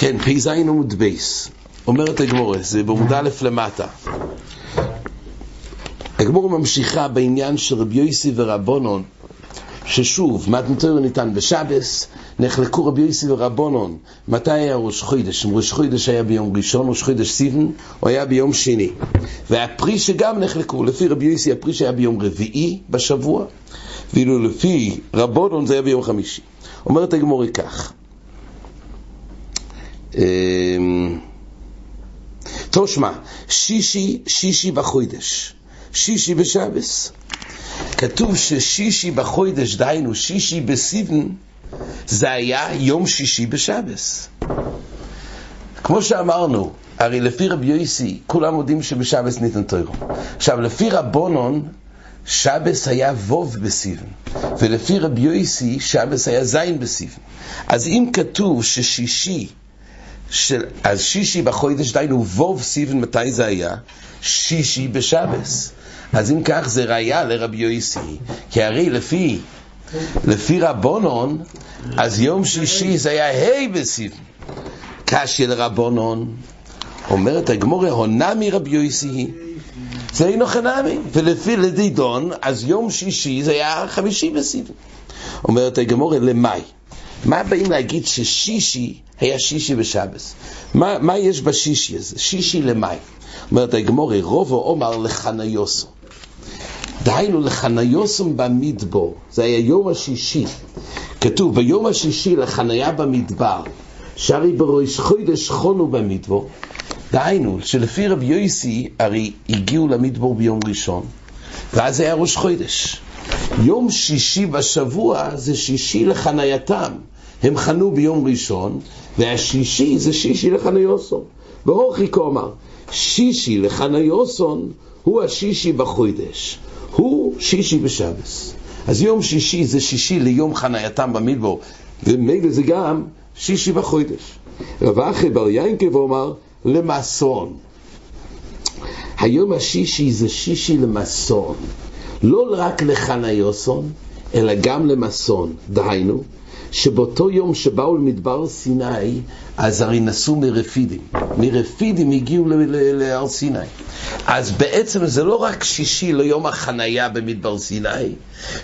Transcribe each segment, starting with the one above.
כן, פ"ז עמוד ב'. אומרת הגמרא, זה בעמוד א' למטה. הגמרא ממשיכה בעניין של רבי יוסי ורבנן, ששוב, מתן תורה ניתן בשבת, נחלקו רבי יוסי ורבנן, מתי היה ראש חודש? אם ראש חודש היה ביום ראשון, ראש חודש סיוון, או היה ביום שני. והפרישה גם נחלקו, לפי רבי יוסי הפרישה היה ביום רביעי בשבוע, ואילו לפי רבנן זה היה ביום חמישי. אומרת הגמורה כך, תושמע, שישי, שישי בחוידש, שישי בשבס. כתוב ששישי בחוידש, דהיינו שישי בסיבן, זה היה יום שישי בשבס. כמו שאמרנו, הרי לפי רבי יויסי, כולם יודעים שבשבס ניתן תוירו. עכשיו, לפי רבונון, שבס היה ווב בסיבן, ולפי רבי יויסי, שבס היה זין בסיבן. אז אם כתוב ששישי של, אז שישי בחודש, דיינו ווב סיבן, מתי זה היה? שישי בשבס. אז אם כך זה ראיה לרבי יויסי, כי הרי לפי, לפי רבונון, אז יום שישי זה היה ה' בסיבן. קשי לרבונון, אומרת הגמורה, הונה מרבי יויסי, זה אינו חנמי, ולפי לדידון, אז יום שישי זה היה חמישי בסיבן. אומרת הגמורה, למאי? מה באים להגיד ששישי היה שישי בשבס? מה, מה יש בשישי הזה? שישי למאי? אומרת הגמורי, רובו עומר לחניוסו. דהיינו לחניוסום במדבור, זה היה יום השישי. כתוב, ביום השישי לחניה במדבר, שהרי בראש חודש חונו במדבור. דהיינו, שלפי רבי יויסי, הרי הגיעו למדבור ביום ראשון, ואז היה ראש חודש. יום שישי בשבוע זה שישי לחנייתם. הם חנו ביום ראשון, והשישי זה שישי לחניוסון. והוכי כומר, שישי לחניוסון הוא השישי בחוידש, הוא שישי בשבס. אז יום שישי זה שישי ליום חנייתם במדבור, ומילא זה גם שישי בחוידש. רב אחי בר ינקב אומר, למסון. היום השישי זה שישי למסון. לא רק לחניוסון, אלא גם למסון. דהיינו, שבאותו יום שבאו למדבר סיני, אז הרי נסעו מרפידים. מרפידים הגיעו להר סיני. אז בעצם זה לא רק שישי ליום החנייה במדבר סיני,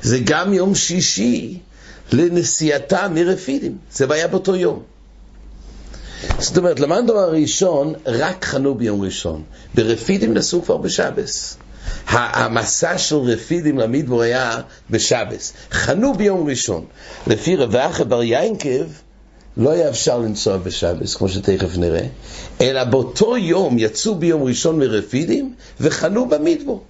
זה גם יום שישי לנסיעתה מרפידים. זה היה באותו יום. זאת אומרת, למדנו הראשון, רק חנו ביום ראשון. ברפידים נסעו כבר בשבס. המסע של רפידים למדבור היה בשבס. חנו ביום ראשון. לפי רבי בר יינקב, לא היה אפשר לנסוע בשבס, כמו שתכף נראה, אלא באותו יום יצאו ביום ראשון מרפידים וחנו במדבור.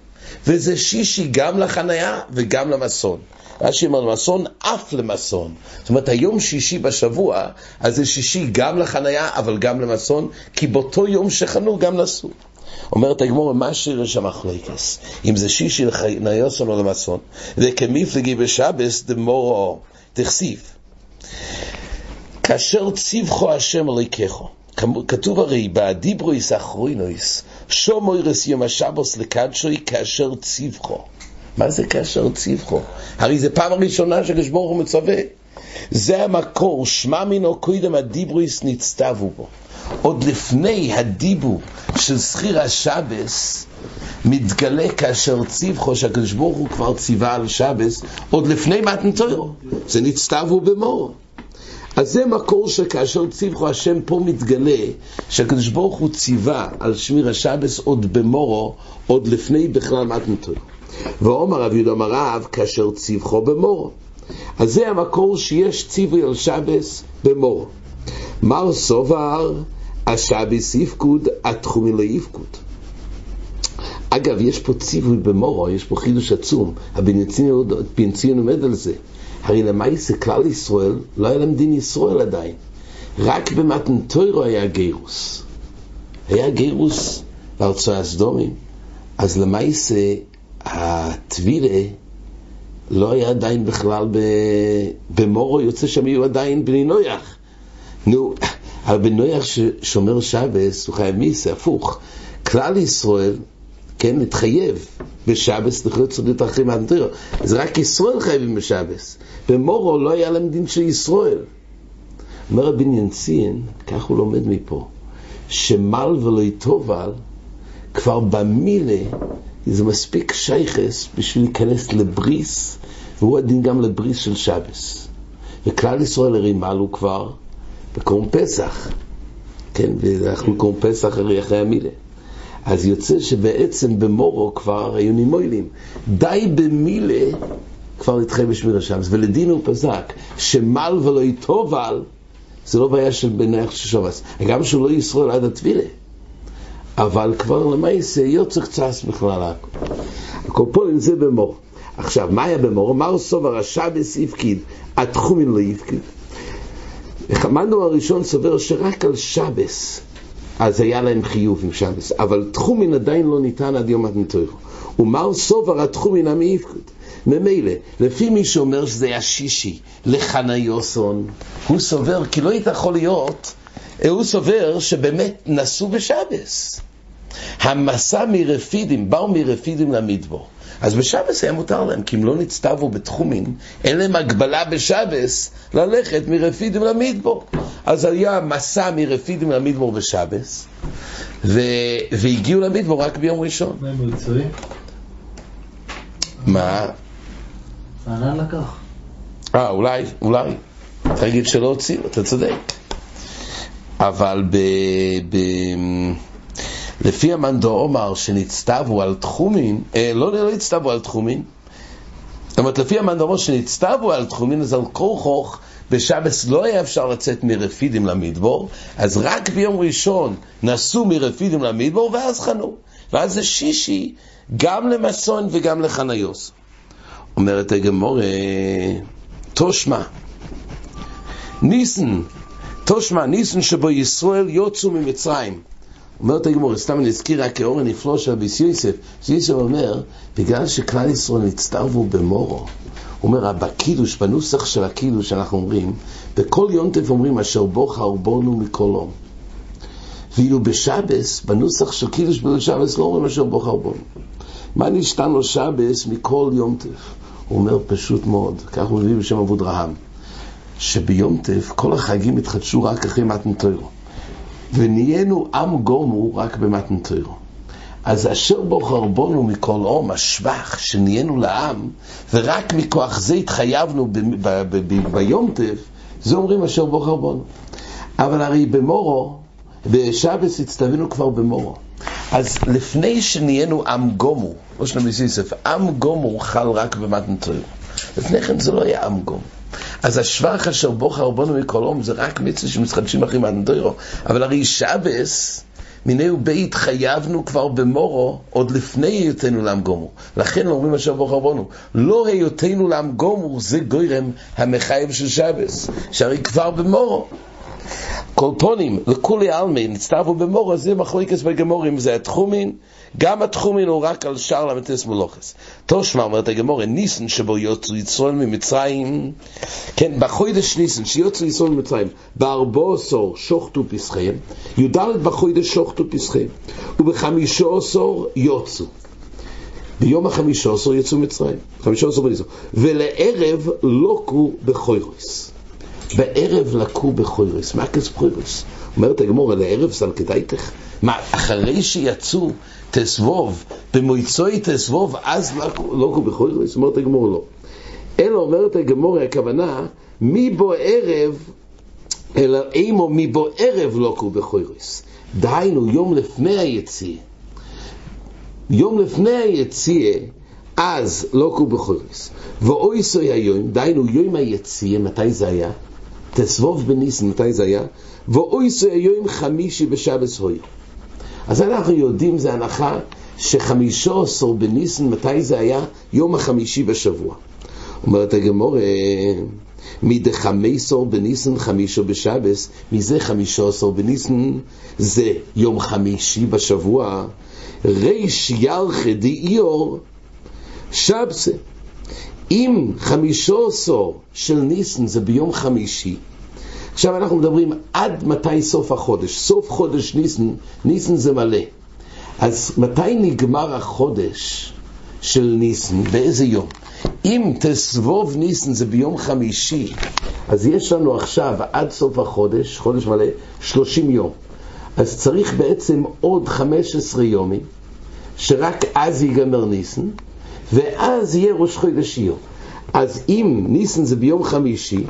וזה שישי גם לחניה וגם למסון. רש"י אומר למסון אף למסון. זאת אומרת, היום שישי בשבוע, אז זה שישי גם לחניה, אבל גם למסון, כי באותו יום שחנו גם נסעו. אומרת הגמור, מה שיר שם מחלקס? אם זה שישי לחיניוסון או למסון, וכמיפלגי בשבס דמורו תכסיף. כאשר ציווכו השם אלוהיכךו, כתוב הרי, באדיברויס אחרוינויס, שומוירס יום השבוס לקדשוי כאשר ציווכו. מה זה כאשר ציווכו? הרי זה פעם הראשונה שקדוש ברוך הוא מצווה. זה המקור, שמע מינו קודם הדיברויס נצטבו בו. עוד לפני הדיבור של שכיר השבס, מתגלה כאשר ציווכו שהקדוש ברוך הוא כבר ציווה על שבס, עוד לפני מתנתוירו. זה נצטבו במור. אז זה מקור שכאשר ציווכו השם פה מתגלה, שהקדוש ברוך הוא ציווה על שמיר השבס עוד במורו, עוד לפני בכלל מתנתוירו. ואומר רב יהודה אמר רב, כאשר ציווכו במורו. אז זה המקור שיש ציווי על שבס במורו. מר סובר, השבס יפקוד, התחומי לא יפקוד. אגב, יש פה ציווי במורו, יש פה חידוש עצום. הבן ציון עומד על זה. הרי למעשה כלל ישראל, לא היה להם דין ישראל עדיין. רק במתנתוירו היה גירוס. היה גירוס בארצו הסדומים. אז למעשה הטבילה לא היה עדיין בכלל במורו, יוצא שם יהיו עדיין בני נויח. נו, אבל בן נויח ששומר שבס הוא חייב מיסה, הפוך. כלל ישראל, כן, מתחייב בשבס לחיות סודית אחרים מהנטרו. זה רק ישראל חייבים בשבס. במורו לא היה להם דין של ישראל. אומר רבי ציין, כך הוא לומד מפה, שמל ולא יטובל, כבר במילה זה מספיק שייכס בשביל להיכנס לבריס, והוא הדין גם לבריס של שבס. וכלל ישראל הרי מלו כבר בקורם פסח, כן, ואנחנו קוראים פסח הרי אחרי המילה. אז יוצא שבעצם במורו כבר היו נימוילים. די במילה כבר נדחה בשמיר השמס, ולדין הוא פסק, שמל ולא יטובל, זה לא בעיה של בנח של שובס. גם שהוא לא ישרול עד התפילה. אבל כבר למעשה יוצא קצת בכלל הכל. הקופולים זה במור. עכשיו, מה היה במור? מר סובר השבס יפקיד, התחומים לא יפקיד. המנדו הראשון סובר שרק על שבס, אז היה להם חיוב עם שבס, אבל תחומין עדיין לא ניתן עד יום התנתוירו. ומר סובר התחומין המי יפקוד. ממילא, לפי מי שאומר שזה היה שישי לחניוסון, הוא סובר כי לא יכול להיות, הוא סובר שבאמת נסעו בשבס. המסע מרפידים, באו מרפידים למדבור. אז בשבס היה מותר להם, כי אם לא נצטוו בתחומים, אין להם הגבלה בשבס ללכת מרפידים למדבור. אז היה מסע מרפידים למדבור בשבס, ו... והגיעו למדבור רק ביום ראשון. מה הם מצויים? מה? רענן לקח. אה, אולי, אולי. תגיד שלא הוציאו, אתה צודק. אבל ב... ב... לפי המנדו עומר שנצטוו על תחומים, אה, לא, לא הצטוו על תחומים, זאת אומרת, לפי המנדו עומר שנצטוו על תחומים, אז על כורחוך בשבס לא היה אפשר לצאת מרפידים למדבור, אז רק ביום ראשון נסעו מרפידים למדבור ואז חנו. ואז זה שישי גם למסון וגם לחניוס. אומרת הגמור, תושמע, ניסן, תושמע, ניסן שבו ישראל יוצאו ממצרים. אומרת הגמור, סתם אני אזכיר רק כאור הנפלא של אביס יוסף, שיוסף אומר, בגלל שכלל ישראל נצטרבו במורו, הוא אומר, בקידוש, בנוסח של הקידוש שאנחנו אומרים, בכל יונטף אומרים, אשר בוך הרבונו מכל עום. ואילו בשבס, בנוסח של קידוש בשבס, לא אומרים אשר בוך הרבונו. מה נשתן לו שבס מכל יונטף? הוא אומר פשוט מאוד, כך הוא מביא בשם אבוד רהם, שביונטף כל החגים התחדשו רק אחרי מתנתוירו. ונהיינו עם גומו רק במתנתוירו. אז אשר בו חרבונו מכל עום, השבח שנהיינו לעם, ורק מכוח זה התחייבנו ביומטף, זה אומרים אשר בו חרבונו. אבל הרי במורו, בשבס הצטווינו כבר במורו. אז לפני שנהיינו עם גומו, לא שלמי סיסף, עם גומו חל רק במתנתוירו. לפני כן זה לא היה עם גומו. אז השבח אשר בו חרבונו מכל עום זה רק מצווה שמתחדשים אחרי מתנתוירו. אבל הרי שבס, מיני בית חייבנו כבר במורו עוד לפני היותנו לעם גומו. לכן אומרים אשר בו חרבונו. לא היותנו לעם גומו זה גוירם המחייב של שבס, שהרי כבר במורו. קולפונים, לכולי עלמי, נצטרפו במורו, זה מחלוקס בגמורים, זה התחומין, גם התחומין הוא רק על שער למטס מלוכס. תושמע, אומרת הגמורה, ניסן שבו יוצאו יצרון ממצרים, כן, בחוידש ניסן, שיוצאו יצרון ממצרים, בארבו עשור שוחטו פסחיהם, י"ד בחוידש שוחטו פסחיהם, ובחמישו עשור יוצאו. ביום החמישו עשור יצאו מצרים, חמישו עשור בניסו, ולערב לוקו בחוירוס. בערב לקו בחוירוס, מה כס בחוירוס? אומרת הגמורה, לערב סלקדייתך? מה, אחרי שיצאו תסבוב, במויצוי תסבוב, אז לקו בחוירוס? אומרת הגמורה לא. אלא אומרת הגמורה, הכוונה, מבו ערב, אלא אימו מבו ערב לוקו בחוירוס. דהיינו, יום לפני היציאה. יום לפני היציאה, אז לוקו בחוירוס. ואוי סוי היום, דהיינו יום היציאה, מתי זה היה? תסבוב בניסן, מתי זה היה? ואוי סוי היום חמישי בשבס הוי. אז אנחנו יודעים, זה הנחה שחמישו עשור בניסן, מתי זה היה? יום החמישי בשבוע. אומרת הגמור, מדחמי בניסן חמישו בשבס, מזה חמישו עשור בניסן, זה יום חמישי בשבוע, ריש ירחה דאיור שבסה. אם חמישו עשור של ניסן זה ביום חמישי, עכשיו אנחנו מדברים עד מתי סוף החודש. סוף חודש ניסן, ניסן זה מלא. אז מתי נגמר החודש של ניסן? באיזה יום? אם תסבוב ניסן זה ביום חמישי, אז יש לנו עכשיו עד סוף החודש, חודש מלא, 30 יום. אז צריך בעצם עוד 15 יומים, שרק אז ייגמר ניסן, ואז יהיה ראש חודש איור. אז אם ניסן זה ביום חמישי,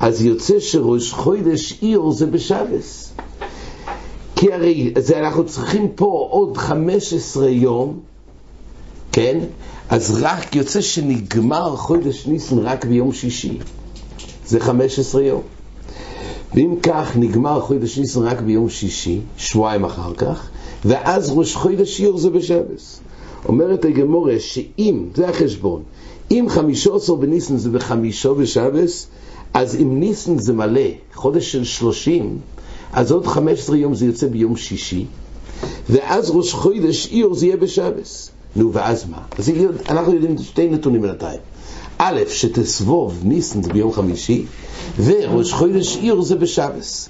אז יוצא שראש חודש איור זה בשבס. כי הרי זה אנחנו צריכים פה עוד 15 יום, כן? אז רק יוצא שנגמר חודש ניסן רק ביום שישי. זה 15 יום. ואם כך נגמר חודש ניסן רק ביום שישי, שבועיים אחר כך, ואז ראש חודש איור זה בשבס. אומרת הגמורה שאם, זה החשבון, אם חמישו עשר בניסן זה בחמישו בשבס, אז אם ניסן זה מלא, חודש של שלושים, אז עוד חמש עשרה יום זה יוצא ביום שישי, ואז ראש חודש איור זה יהיה בשבס. נו, ואז מה? אז אנחנו יודעים שתי נתונים בינתיים. א', שתסבוב ניסן זה ביום חמישי, וראש חודש איור זה בשבס.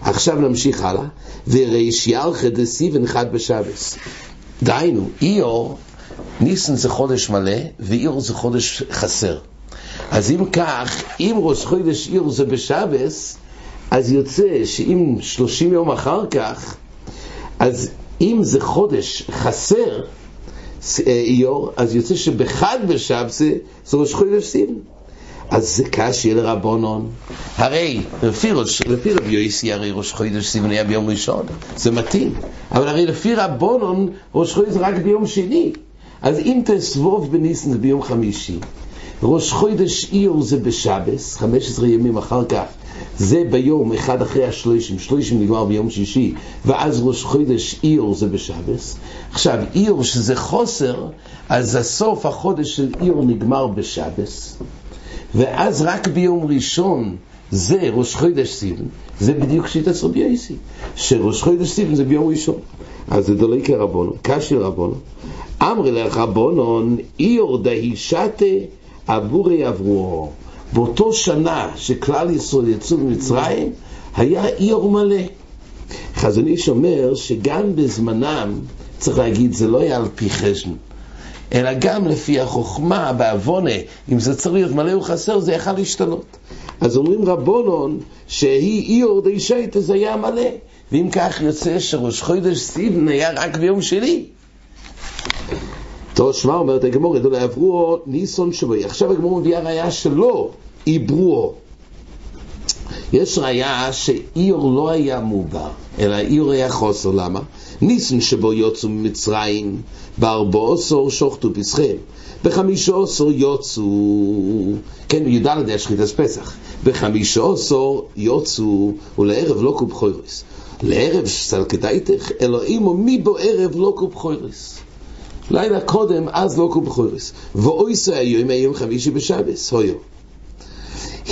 עכשיו נמשיך הלאה, וריש ירחה דסיבן אחד בשבס. דהיינו, איור, ניסן זה חודש מלא, ואיור זה חודש חסר. אז אם כך, אם ראש חודש איור זה בשבס, אז יוצא שאם שלושים יום אחר כך, אז אם זה חודש חסר איור, אז יוצא שבחד בשבס זה ראש חודש סיבן. אז זה קשי לרבונון. הרי לפי, ראש, לפי רבי יויסי, הרי ראש חודש סיבן היה ביום ראשון, זה מתאים. אבל הרי לפי רבונון, ראש חודש רק ביום שני. אז אם תסבוב בניסן זה ביום חמישי, ראש חודש איור זה בשבס, 15 ימים אחר כך, זה ביום אחד אחרי השלושים, שלושים נגמר ביום שישי, ואז ראש חודש איור זה בשבס. עכשיו, איור שזה חוסר, אז הסוף החודש של איור נגמר בשבס. ואז רק ביום ראשון זה ראש חודש סיבן, זה בדיוק שיטת רבי יוסי, שראש חודש סיבן זה ביום ראשון. אז זה דולי כרבונו, קשי רבונו. אמרי לך רבונון, איור דהי שתה עבורי עברו. באותו שנה שכלל ישראל יצאו ממצרים, היה איור מלא. חזון איש אומר שגם בזמנם, צריך להגיד, זה לא היה על פי חשבון. אלא גם לפי החוכמה, בעוונה, אם זה צריך להיות מלא או חסר, זה יכל להשתנות. אז אומרים רבונון שהיא איור די שייטה זה היה מלא. ואם כך יוצא שראש חודש סיבן היה רק ביום שני. טוב, שמע אומרת הגמור, ידעו לעברו ניסון שבוי. עכשיו הגמור מביאה ראייה שלא עברו. יש ראייה שאיור לא היה מובר, אלא איור היה חוסר, למה? ניסן שבו יוצאו ממצרים, בארבע עשור שוחטו פסחם, בחמישה עשור יוצאו, כן, י"ד היה שחיטת פסח, בחמישה עשור יוצאו, ולערב לא קוב חוירס. לערב סלקדייתך, אלוהים ומי בו ערב לא קוב חוירס. לילה קודם, אז לא קוב חוירס. ואוי זה היום, היום חמישי בשבס, הויו.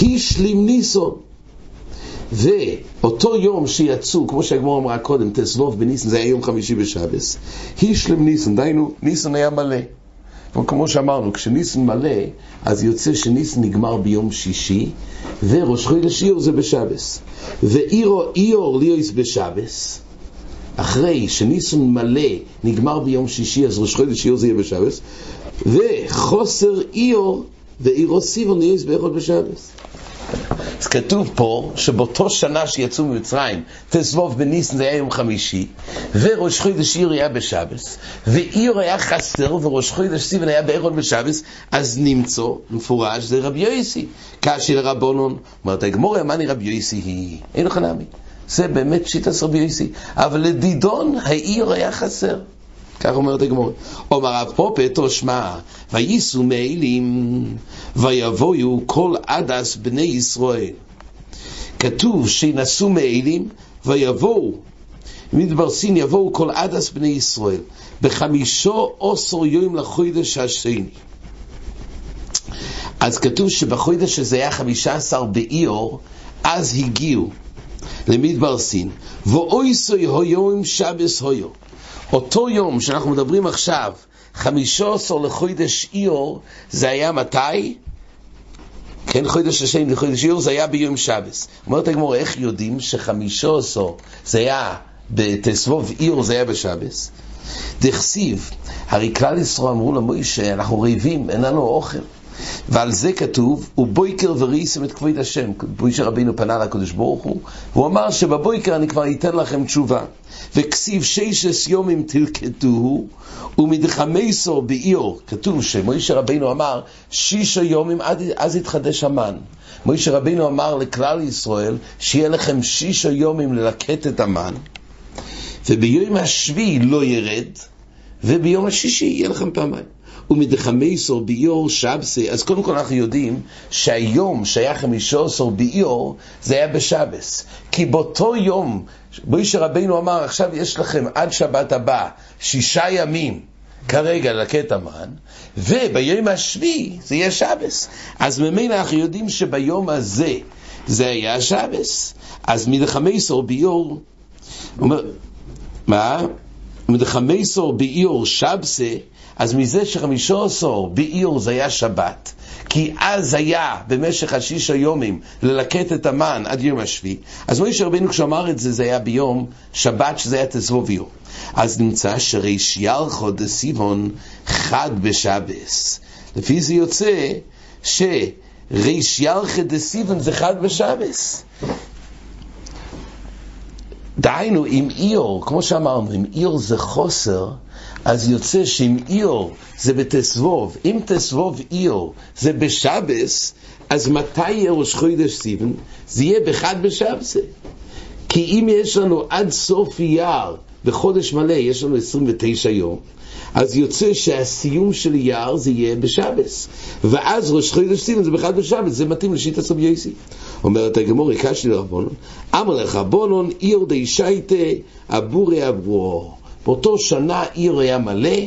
השלים ניסון. ואותו יום שיצאו, כמו שהגמור אמרה קודם, תסבוב בניסן, זה היה יום חמישי בשבס, השלם ניסן, דיינו, ניסן היה מלא. אבל כמו שאמרנו, כשניסן מלא, אז יוצא שניסן נגמר ביום שישי, וראש חודש איור זה בשבס. ואירו איור ליאוס בשבס, אחרי שניסן מלא נגמר ביום שישי, אז ראש חודש איור זה יהיה בשבס, וחוסר איור ואירו סיבון ליאוס באחד בשבס. אז כתוב פה שבאותו שנה שיצאו ממצרים, תסבוב בניסן זה היה יום חמישי, וראש חודש עיר היה בשבס, ועיר היה חסר, וראש חודש סיבן היה בערון בשבס, אז נמצא, מפורש, זה רבי יויסי. קשי לרבונון, אומרת הגמור, אמני רבי יויסי היא, אין לך נמי. זה באמת שיטת רבי יויסי. אבל לדידון, העיר היה חסר. כך אומרת הגמור. אומר רב פופה תושמע, וייסו מעילים, ויבואו כל עדס בני ישראל. כתוב שינסו מעילים, ויבואו, מדבר סין יבואו כל עדס בני ישראל, בחמישו עשר יום לחודש השני. אז כתוב שבחודש הזה היה חמישה עשר באיור, אז הגיעו למדבר סין, ואויסוי הויום שבס הויו. אותו יום שאנחנו מדברים עכשיו, חמישו עשר לחודש איור, זה היה מתי? כן, חודש השני לחודש איור זה היה ביום שבס. אומרת הגמור, איך יודעים שחמישו עשר זה היה בתסבוב איור זה היה בשבס? דכסיב, הרי כלל ישראל אמרו למוישה, אנחנו רעבים, אין לנו אוכל. ועל זה כתוב, ובויקר וריסם את כבוד השם. משה רבינו פנה לקדוש ברוך הוא, והוא אמר שבבויקר אני כבר אתן לכם תשובה. וכסיב ששס יומים תלכתוהו, ומדחמייסו בעיר, כתוב שמשה רבינו אמר, שישה יומים אז יתחדש המן. משה רבינו אמר לכלל ישראל, שיהיה לכם שישה יומים ללקט את המן, וביום השביעי לא ירד, וביום השישי יהיה לכם פעמיים. ומדחמייסור ביור שבסי, אז קודם כל אנחנו יודעים שהיום שהיה חמישה עשר ביור זה היה בשבס. כי באותו יום, מוישה רבינו אמר, עכשיו יש לכם עד שבת הבא שישה ימים כרגע לקטע מן, וביום השביעי זה יהיה שבס. אז ממילא אנחנו יודעים שביום הזה זה היה שבס. אז מדחמייסור ביור, אומר, מה? מדחמייסור ביור שבסי אז מזה שחמישה עשור בעיר זה היה שבת, כי אז היה במשך השישה יומים ללקט את המן עד יום השביעי, אז מוישה רבינו כשאמר את זה, זה היה ביום שבת, שזה היה תסבוביו. אז נמצא שריש ירחו דסיבון חד בשבס. לפי זה יוצא שריש ירחו דסיבון זה חד בשבס. דהיינו, אם עיר, כמו שאמרנו, אם עיר זה חוסר, אז יוצא שאם עיר זה בתסבוב, אם תסבוב עיר זה בשבס, אז מתי יהיה ראש חודש סיבן? זה יהיה בחד בשבסה. כי אם יש לנו עד סוף אייר, בחודש מלא יש לנו 29 יום, אז יוצא שהסיום של אייר זה יהיה בשבס. ואז ראש חודש סיבן זה בחד בשבס, זה מתאים לשיטה סוב יוסי. אומרת הגמור, הקשתי לרבונון, אמר לך, בונון עיר די שייטה אבורי אבורו. באותו שנה עיר היה מלא,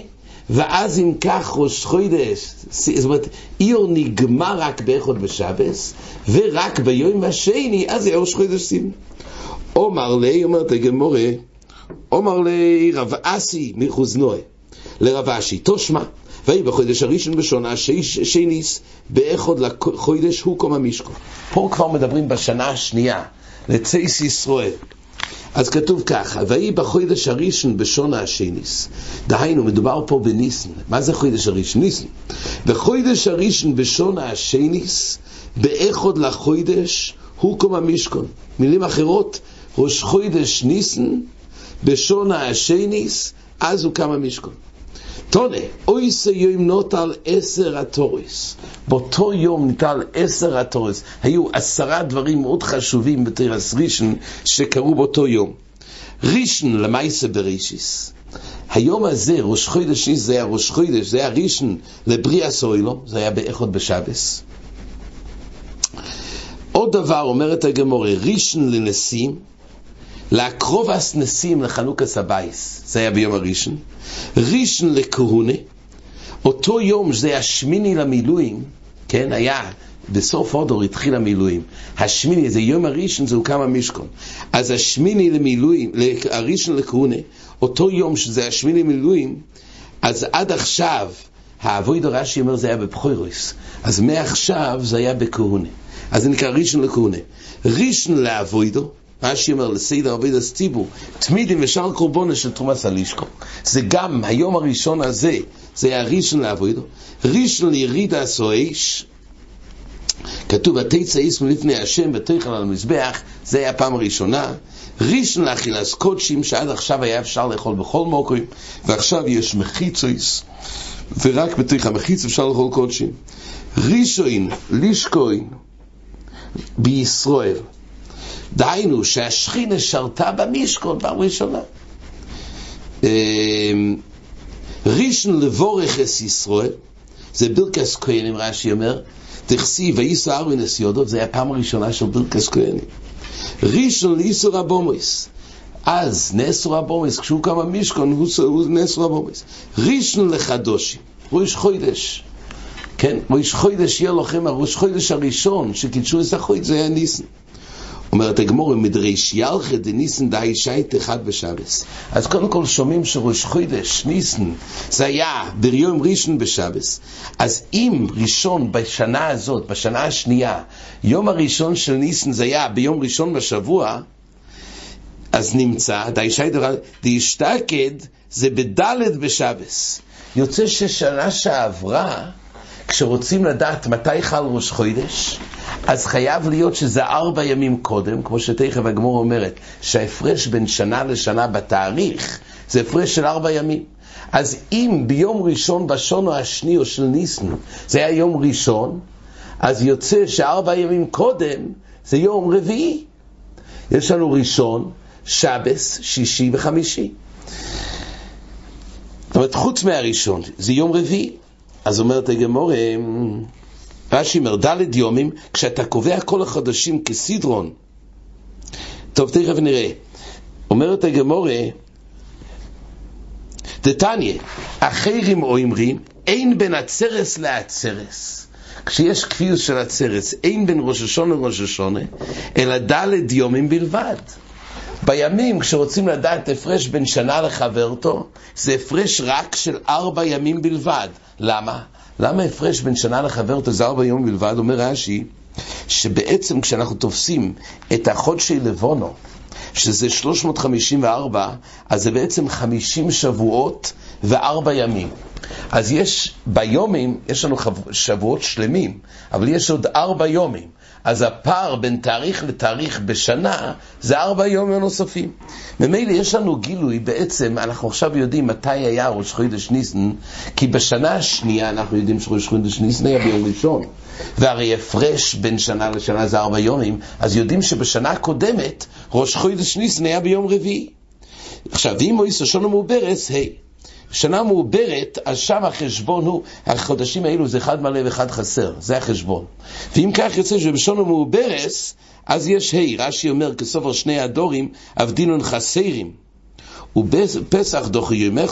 ואז אם כך ראש חודש, זאת אומרת, עיר נגמר רק באחד בשבס, ורק ביום השני, אז היה ראש חודש סימן. אומר לי, אומרת הגמורה, אומר לי רב אסי מחוזנוי, לרב אשי, תושמע, ויהי בחודש הראשון בשונה שניס, באחד לחודש הוא קום המשכו. פה כבר מדברים בשנה השנייה, לצייס ישראל. אז כתוב ככה, ויהי בחודש הראשון בשונה השניס. דהיינו, מדובר פה בניסן. מה זה חודש הראשון? ניסן. בחודש הראשון בשונה השניס, באחד לחודש, הוא קום המשכון. מילים אחרות, ראש חודש ניסן, בשונה השניס, אז הוא קם המשכון. תונה, אוי סיום נוטל עשר התורס. באותו יום ניטל עשר התורס. היו עשרה דברים מאוד חשובים בתרס רישן שקרו באותו יום. ראשון למעשה בראשית. היום הזה, ראש חודש ניסן, זה היה ראש חודש, זה היה ראשון לבריאת עולם, זה היה באחד בשבת. עוד דבר, אומרת הגמרא, ראשון לנשיאים, להקרבת נשיאים לחנוכת הבית, זה היה ביום הראשון. ראשון לכהונה, אותו יום שזה השמיני למילואים, כן, היה, בסוף אודור התחיל המילואים. השמיני, זה יום הראשון, זה הוקם המשכון. אז השמיני למילואים, הראשון לכהונה, אותו יום שזה השמיני למילואים, אז עד עכשיו, האבוידו רש"י אומר זה היה בבחוירוס, אז מעכשיו זה היה בכהונה. אז זה נקרא ראשון לכהונה. ראשון לאבוידו, רש"י אומר לסיידר עבודת ציבור, תמידים ושאר קורבונה של תרומס הלישקו. זה גם היום הראשון הזה, זה היה ראשון לעבודו. ראשון לירידה הסואש, כתוב, ותצא איסמו לפני השם ותאכל על המזבח, זה היה הפעם הראשונה. ראשון לאכילס קודשים, שעד עכשיו היה אפשר לאכול בכל מוקרים, ועכשיו יש מחיצויס, ורק בתוך המחיץ אפשר לאכול קודשים. ראשון לישקוין בישראל. דהיינו שהשכינה שרתה במשכון פעם ראשונה. ראשון לבורך אס ישראל, זה ברכס כהנים, רש"י אומר, תכסי וייסו ארווין אס יודו, זה היה פעם הראשונה של ברכס כהנים. ראשון לאיסו רבומויס, אז נאסו רבומויס, כשהוא קם המשכון, הוא נאסו רבומויס. ראשון לחדושי, ראש חוידש, כן, ראש חוידש יהיה לכם, הראש חוידש הראשון שקידשו את החויד, זה היה ניסן. אומרת הגמור, מדריש ילכה דניסן די שייט אחד בשבס. אז קודם כל שומעים שראש חודש, ניסן, זה היה ביום ראשון בשבס. אז אם ראשון בשנה הזאת, בשנה השנייה, יום הראשון של ניסן זה היה ביום ראשון בשבוע, אז נמצא, די שייט אחד, דישתקד זה בדלת בשבס. יוצא ששנה שעברה, כשרוצים לדעת מתי חל ראש חודש, אז חייב להיות שזה ארבע ימים קודם, כמו שתכף הגמור אומרת, שההפרש בין שנה לשנה בתאריך זה הפרש של ארבע ימים. אז אם ביום ראשון בשונו או של ניסן זה היה יום ראשון, אז יוצא שארבע ימים קודם זה יום רביעי. יש לנו ראשון, שבס, שישי וחמישי. זאת אומרת, חוץ מהראשון, זה יום רביעי. אז אומרת הגמור, רש"י אומר, ד' יומים, כשאתה קובע כל החודשים כסדרון, טוב, תכף נראה. אומרת הגמורה, דתניא, אחרים אומרים, אין בין הצרס לעצרס. כשיש כפיוס של הצרס, אין בין ראש השונה לראש השונה, אלא ד' יומים בלבד. בימים, כשרוצים לדעת הפרש בין שנה לחברתו, זה הפרש רק של ארבע ימים בלבד. למה? למה הפרש בין שנה לחברתו זה ארבע ימים בלבד? אומר רש"י, שבעצם כשאנחנו תופסים את החודשי לבונו, שזה 354, אז זה בעצם 50 שבועות וארבע ימים. אז יש, ביומים, יש לנו שבועות שלמים, אבל יש עוד ארבע יומים. אז הפער בין תאריך לתאריך בשנה זה ארבע יומים נוספים. ממילא יש לנו גילוי, בעצם אנחנו עכשיו יודעים מתי היה ראש חודש ניסן, כי בשנה השנייה אנחנו יודעים שראש חודש ניסן היה ביום ראשון. והרי הפרש בין שנה לשנה זה ארבע יומים, אז יודעים שבשנה הקודמת ראש חודש ניסן היה ביום רביעי. עכשיו, ואם מויס השונה מעוברס, היי. Hey, שנה מעוברת, אז שם החשבון הוא, החודשים האלו זה אחד מלא ואחד חסר, זה החשבון. ואם כך יוצא שבשונה מעוברס, אז יש ה', רש"י אומר, כסופר שני הדורים, אבדינון חסרים. ופסח דוחי ימי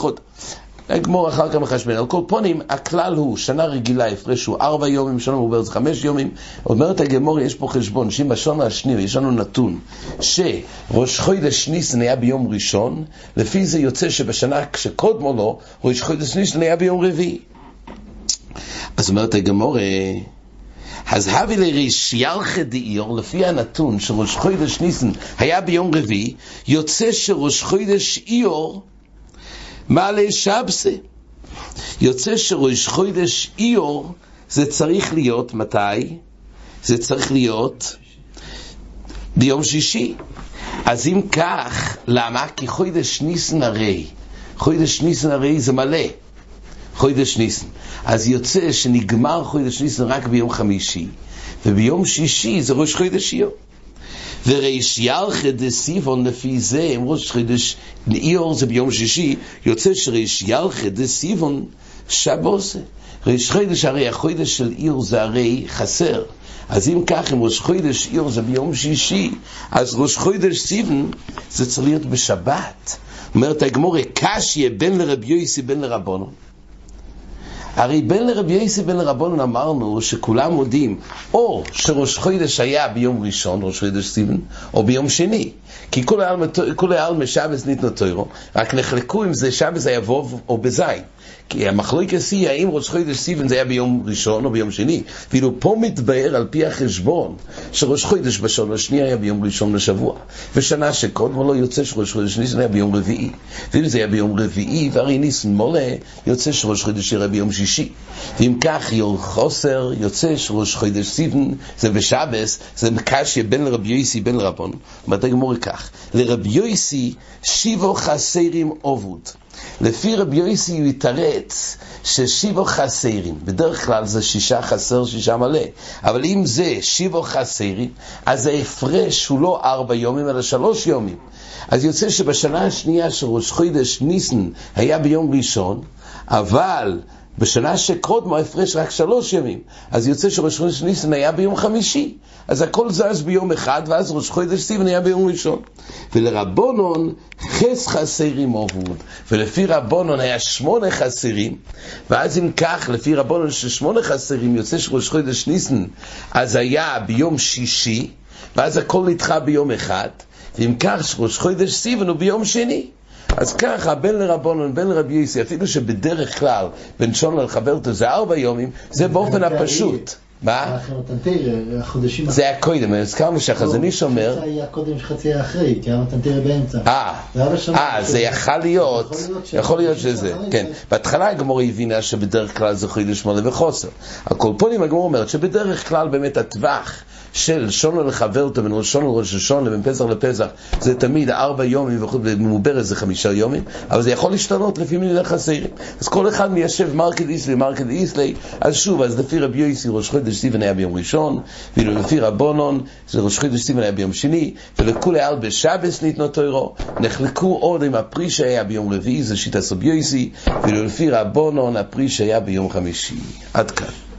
חוד, נגמור אחר כך מחשבן. על כל פונים, הכלל הוא, שנה רגילה הפרש הוא ארבע יומים, שנה מעוברת חמש יומים. אומרת הגמור, יש פה חשבון, שאם בשנה השני יש לנו נתון, שראש חודש ניסן היה ביום ראשון, לפי זה יוצא שבשנה כשקודמו לו, ראש חודש ניסן היה ביום רביעי. אז אומרת הגמור, אז הבי לריש ילכה דאיור, לפי הנתון שראש חודש ניסן היה ביום רביעי, יוצא שראש חודש איור מעלה שבסה. יוצא שראש חודש איור זה צריך להיות, מתי? זה צריך להיות ביום שישי. אז אם כך, למה? כי חודש ניסן הרי, חודש ניסן הרי זה מלא, חודש ניסן. אז יוצא שנגמר חודש ניסן רק ביום חמישי, וביום שישי זה ראש חודש איור. וריש ירחה דסיבון לפי זה, אם ראש חודש איור זה ביום שישי, יוצא שריש ירחה דסיבון שבוסה. ראש חודש הרי החודש של עיר זה הרי חסר. אז אם כך, אם ראש חודש עיר זה ביום שישי, אז ראש חודש סיבן זה צריך להיות בשבת. אומרת הגמורה, קשיה בין לרבי יוסי בין לרבונו. הרי בין לרבי יוסי בין לרבונן אמרנו שכולם מודים או שראש חודש היה ביום ראשון, ראש חודש סיבן, או ביום שני. כי כולי עלמא שבס ניתנו תוירו, רק נחלקו אם זה שבס היה ווב או בזין. כי המחלוקת היא האם ראש חודש סיבן זה היה ביום ראשון או ביום שני. ואילו פה מתבהר על פי החשבון שראש חודש בשון השני היה ביום ראשון לשבוע. ושנה שקודם לא יוצא שראש חודש ניסן היה ביום רביעי. ואם זה היה ביום רביעי והרי ניסן מולה, יוצא שראש חודש היה ביום שישי. ואם כך חוסר, יוצא שראש חודש סיבן זה בשבס, זה מקשיה בין לרבי יויסי בין לרבון. אומרת הגמור כך, לרבי יויסי שיבו חסרים עובוד. לפי רבי יוסי הוא יתרץ ששיבו חסרים, בדרך כלל זה שישה חסר, שישה מלא, אבל אם זה שיבו חסרים, אז ההפרש הוא לא ארבע יומים, אלא שלוש יומים. אז יוצא שבשנה השנייה של ראש חודש ניסן היה ביום ראשון, אבל בשנה שקודמו ההפרש רק שלוש ימים, אז יוצא שראש חודש ניסן היה ביום חמישי, אז הכל זז ביום אחד, ואז ראש חודש סיבן היה ביום ראשון. ולרבונון חס חסרים עובוד, ולפי רבונון היה שמונה חסרים, ואז אם כך, לפי רבונון ששמונה חסרים יוצא שראש חודש ניסן, אז היה ביום שישי, ואז הכל נדחה ביום אחד, ואם כך, ראש חודש סיבן הוא ביום שני. אז ככה, בין לרבונון, בין לרבי יוסי, אפילו שבדרך כלל בין שונה לחברתו זה ארבע יומים, זה באופן הפשוט. מה? מתנתרא, החודשים... זה היה קודם, הזכרנו שהחזון איש אומר... חצי היה קודם שחצי היה אחרי, כי היה מתנתרא באמצע. אה, זה. אה, זה יכול להיות יכול להיות שזה, כן. זה- בהתחלה הגמורה הבינה שבדרך כלל זה חידוש מלא וחוסר. הקולפונים הגמורה אומרת שבדרך כלל באמת הטווח של שונו לחברתו בין ראש שונו לראש השונה, בין פסח לפסח, זה תמיד ארבע יומים, וכו', במעוברת זה חמישה יומים, אבל זה יכול להשתנות לפי מי נלך הסעירים. אז כל אחד מיישב מרקד איסלי, מרקד איסלי, אז שוב, אז לפי רבי יויסי ראש חודש סטיבן היה ביום ראשון, ואילו לפי רבונון, זה ראש חודש סטיבן היה ביום שני, ולכולי על בשבס ניתנו תוירו, נחלקו עוד אם הפרי שהיה ביום רביעי, זה שיטה סוביוסי, ואילו לפי רבונון הפרי שהיה ביום חמישי. עד כאן.